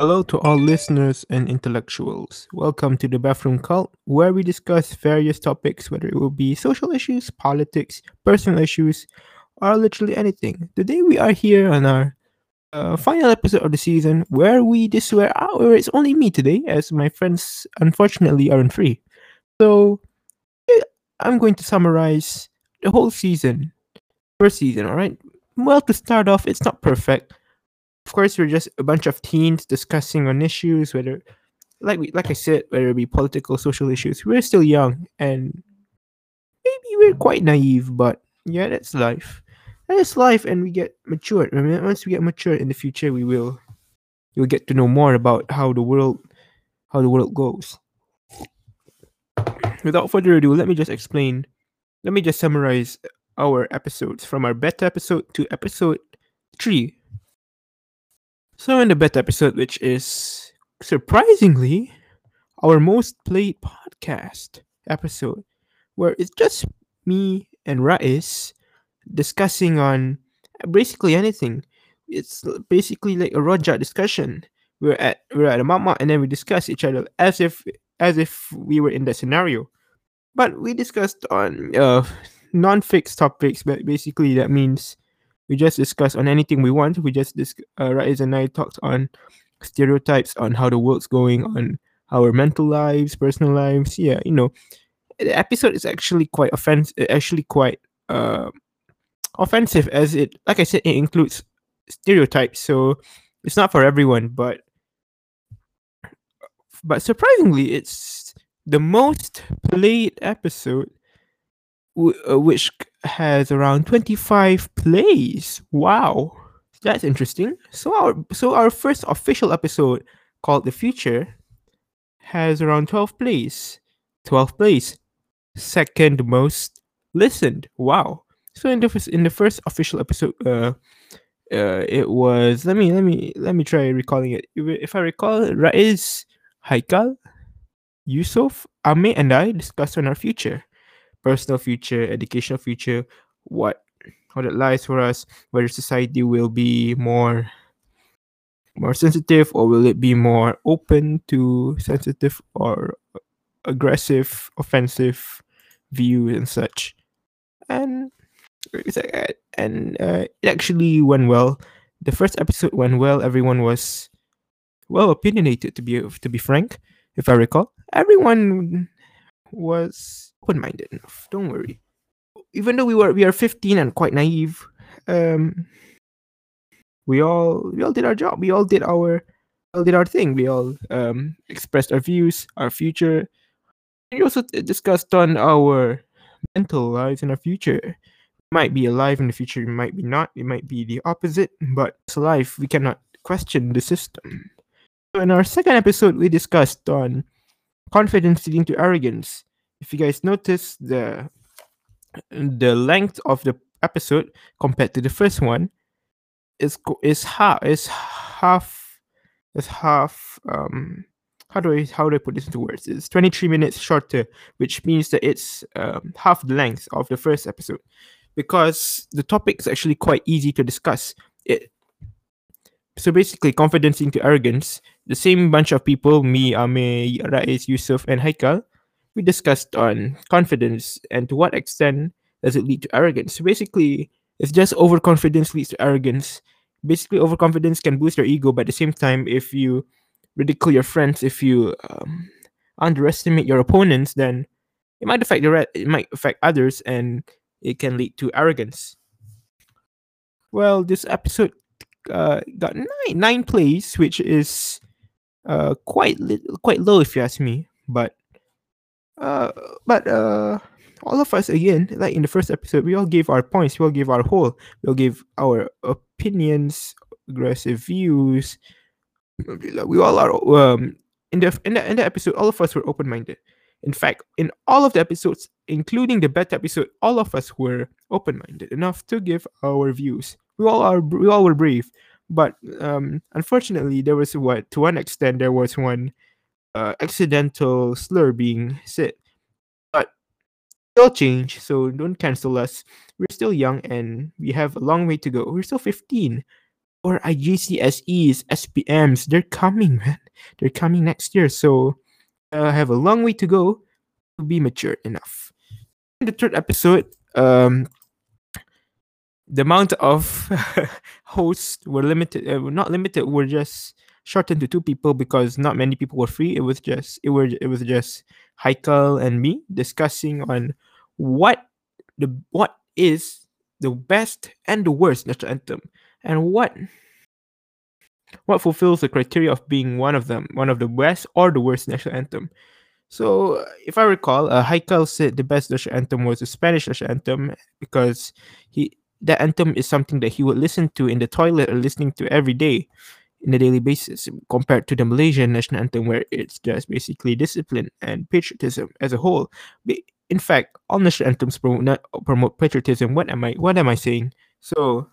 Hello to all listeners and intellectuals. Welcome to the Bathroom Cult, where we discuss various topics, whether it will be social issues, politics, personal issues, or literally anything. Today we are here on our uh, final episode of the season, where we uh, where it's only me today, as my friends unfortunately aren't free. So eh, I'm going to summarize the whole season, first season. All right. Well, to start off, it's not perfect of course we're just a bunch of teens discussing on issues whether like we like i said whether it be political social issues we're still young and maybe we're quite naive but yeah that's life. That's life and we get mature I mean, once we get mature in the future we will you'll get to know more about how the world how the world goes. Without further ado let me just explain let me just summarize our episodes from our beta episode to episode 3 so, in the beta episode, which is surprisingly our most played podcast episode, where it's just me and Rais discussing on basically anything. It's basically like a rojak discussion. We're at we're at a mamak and then we discuss each other as if as if we were in that scenario. But we discussed on uh non-fixed topics, but basically that means we just discuss on anything we want. We just dis- uh, Raiz and I talked on stereotypes on how the world's going on our mental lives, personal lives. Yeah, you know, the episode is actually quite offensive. Actually, quite uh, offensive as it, like I said, it includes stereotypes. So it's not for everyone, but but surprisingly, it's the most played episode uh, which has around 25 plays. Wow. That's interesting. So our so our first official episode called The Future has around 12 plays. 12 plays. Second most listened. Wow. So in the first in the first official episode uh uh it was let me let me let me try recalling it. If I recall Raiz Haikal Yusuf, Ame and I discussed on our future personal future, educational future, what how that lies for us, whether society will be more more sensitive or will it be more open to sensitive or aggressive, offensive views and such. And and uh, it actually went well. The first episode went well. Everyone was well opinionated to be to be frank, if I recall. Everyone was open-minded enough. Don't worry. Even though we were we are 15 and quite naive, um, we all we all did our job. We all did our all did our thing. We all um, expressed our views, our future. We also discussed on our mental lives and our future. might be alive in the future, it might be not. It might be the opposite, but it's life. We cannot question the system. So in our second episode, we discussed on confidence leading to arrogance if you guys notice the the length of the episode compared to the first one is is half is half is half um how do I how do I put this into words? It's 23 minutes shorter, which means that it's um, half the length of the first episode, because the topic is actually quite easy to discuss. It so basically confidence into arrogance. The same bunch of people, me, Ame, Rais, Yusuf, and Haikal, we discussed on confidence and to what extent does it lead to arrogance. So basically, it's just overconfidence leads to arrogance. Basically, overconfidence can boost your ego, but at the same time, if you ridicule your friends, if you um, underestimate your opponents, then it might affect the re- it might affect others, and it can lead to arrogance. Well, this episode uh, got nine nine plays, which is uh, quite li- quite low if you ask me. But uh, but uh, all of us again, like in the first episode, we all gave our points, we all gave our whole, we all gave our opinions, aggressive views. We all are um in the in the in the episode, all of us were open minded. In fact, in all of the episodes, including the beta episode, all of us were open minded enough to give our views. We all are we all were brave, but um, unfortunately, there was what to one extent there was one uh, accidental slur being said. But it'll change, so don't cancel us. We're still young and we have a long way to go. We're still 15. or IGCSEs, SPMs, they're coming, man. They're coming next year. So I have a long way to go to be mature enough. In the third episode, um, the amount of hosts were limited. Uh, not limited. Were just shortened to two people because not many people were free. It was just it were it was just Haikal and me discussing on what the what is the best and the worst national anthem and what what fulfills the criteria of being one of them, one of the best or the worst national anthem. So, if I recall, uh, Haikal said the best national anthem was the Spanish national anthem because he that anthem is something that he would listen to in the toilet or listening to every day in a daily basis compared to the Malaysian national anthem where it's just basically discipline and patriotism as a whole. In fact, all national anthems promote, promote patriotism. What am I what am I saying? So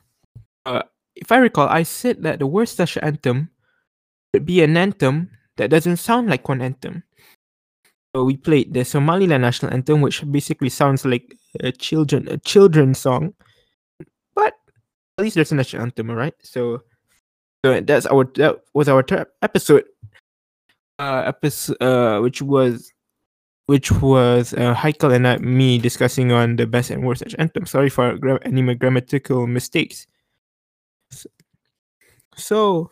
uh, if I recall, I said that the worst national anthem would be an anthem that doesn't sound like one anthem. So we played the Somaliland national anthem, which basically sounds like a children a children's song, at least there's a national anthem, right? So, so that's our that was our third episode. Uh, episode uh, which was which was uh, Haikal and I, me discussing on the best and worst anthem. Sorry for gra- any grammatical mistakes. So,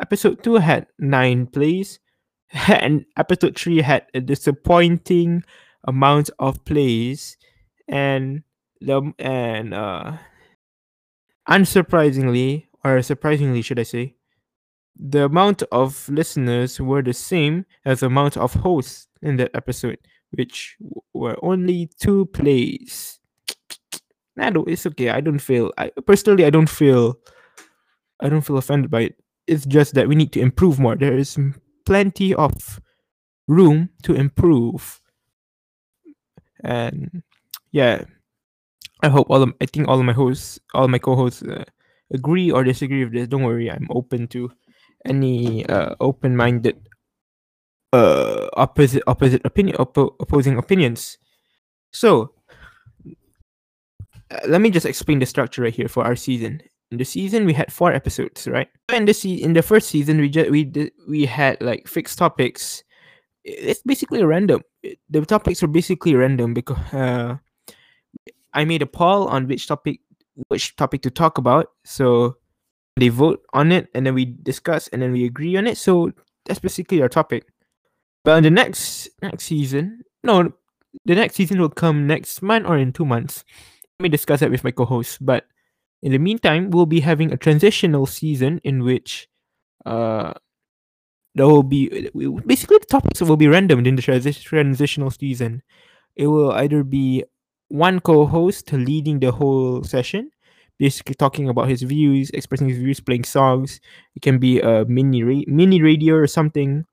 episode 2 had 9 plays, and episode 3 had a disappointing amount of plays, and the and uh unsurprisingly or surprisingly should I say, the amount of listeners were the same as the amount of hosts in that episode, which were only two plays. Nah, it's okay. I don't feel. I personally, I don't feel I don't feel offended by it. It's just that we need to improve more. There is plenty of room to improve. And yeah, I hope all of I think all of my hosts, all my co-hosts uh, agree or disagree with this. Don't worry, I'm open to any uh, open-minded uh opposite opposite opinion oppo- opposing opinions. So, uh, let me just explain the structure right here for our season in the season we had four episodes, right? In the se- in the first season we just we did, we had like fixed topics. It's basically random. The topics were basically random because uh, I made a poll on which topic which topic to talk about. So they vote on it and then we discuss and then we agree on it. So that's basically our topic. But on the next next season, no, the next season will come next month or in two months. Let me discuss that with my co-host. But in the meantime, we'll be having a transitional season in which uh, there will be basically the topics will be random in the transitional season. It will either be one co-host leading the whole session, basically talking about his views, expressing his views, playing songs. It can be a mini ra- mini radio or something.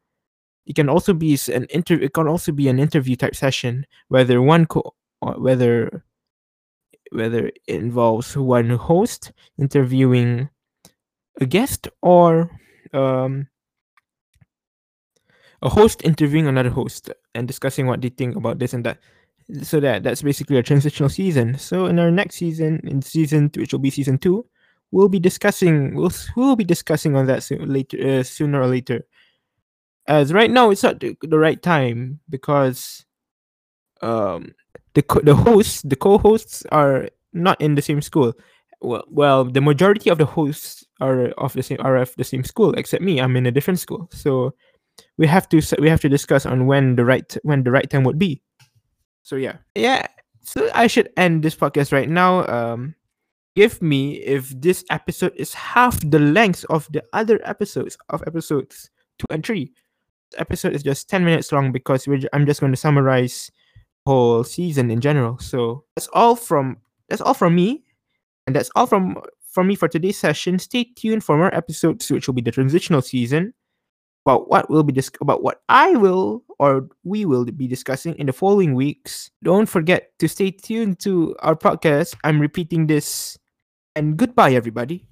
It can also be an inter. It can also be an interview type session, whether one co, whether whether it involves one host interviewing a guest or um, a host interviewing another host and discussing what they think about this and that. So that that's basically a transitional season. So in our next season, in season which will be season two, we'll be discussing we'll we'll be discussing on that soon, later uh, sooner or later. As right now, it's not the, the right time because um the co- the hosts, the co-hosts are not in the same school. Well, well, the majority of the hosts are of the same are of the same school except me. I'm in a different school, so we have to we have to discuss on when the right when the right time would be. So yeah, yeah. So I should end this podcast right now. Um, give me if this episode is half the length of the other episodes of episodes two and three. This episode is just ten minutes long because we I'm just going to summarize whole season in general. So that's all from that's all from me, and that's all from from me for today's session. Stay tuned for more episodes, which will be the transitional season about what will be dis- about what I will or we will be discussing in the following weeks. Don't forget to stay tuned to our podcast. I'm repeating this, and goodbye, everybody.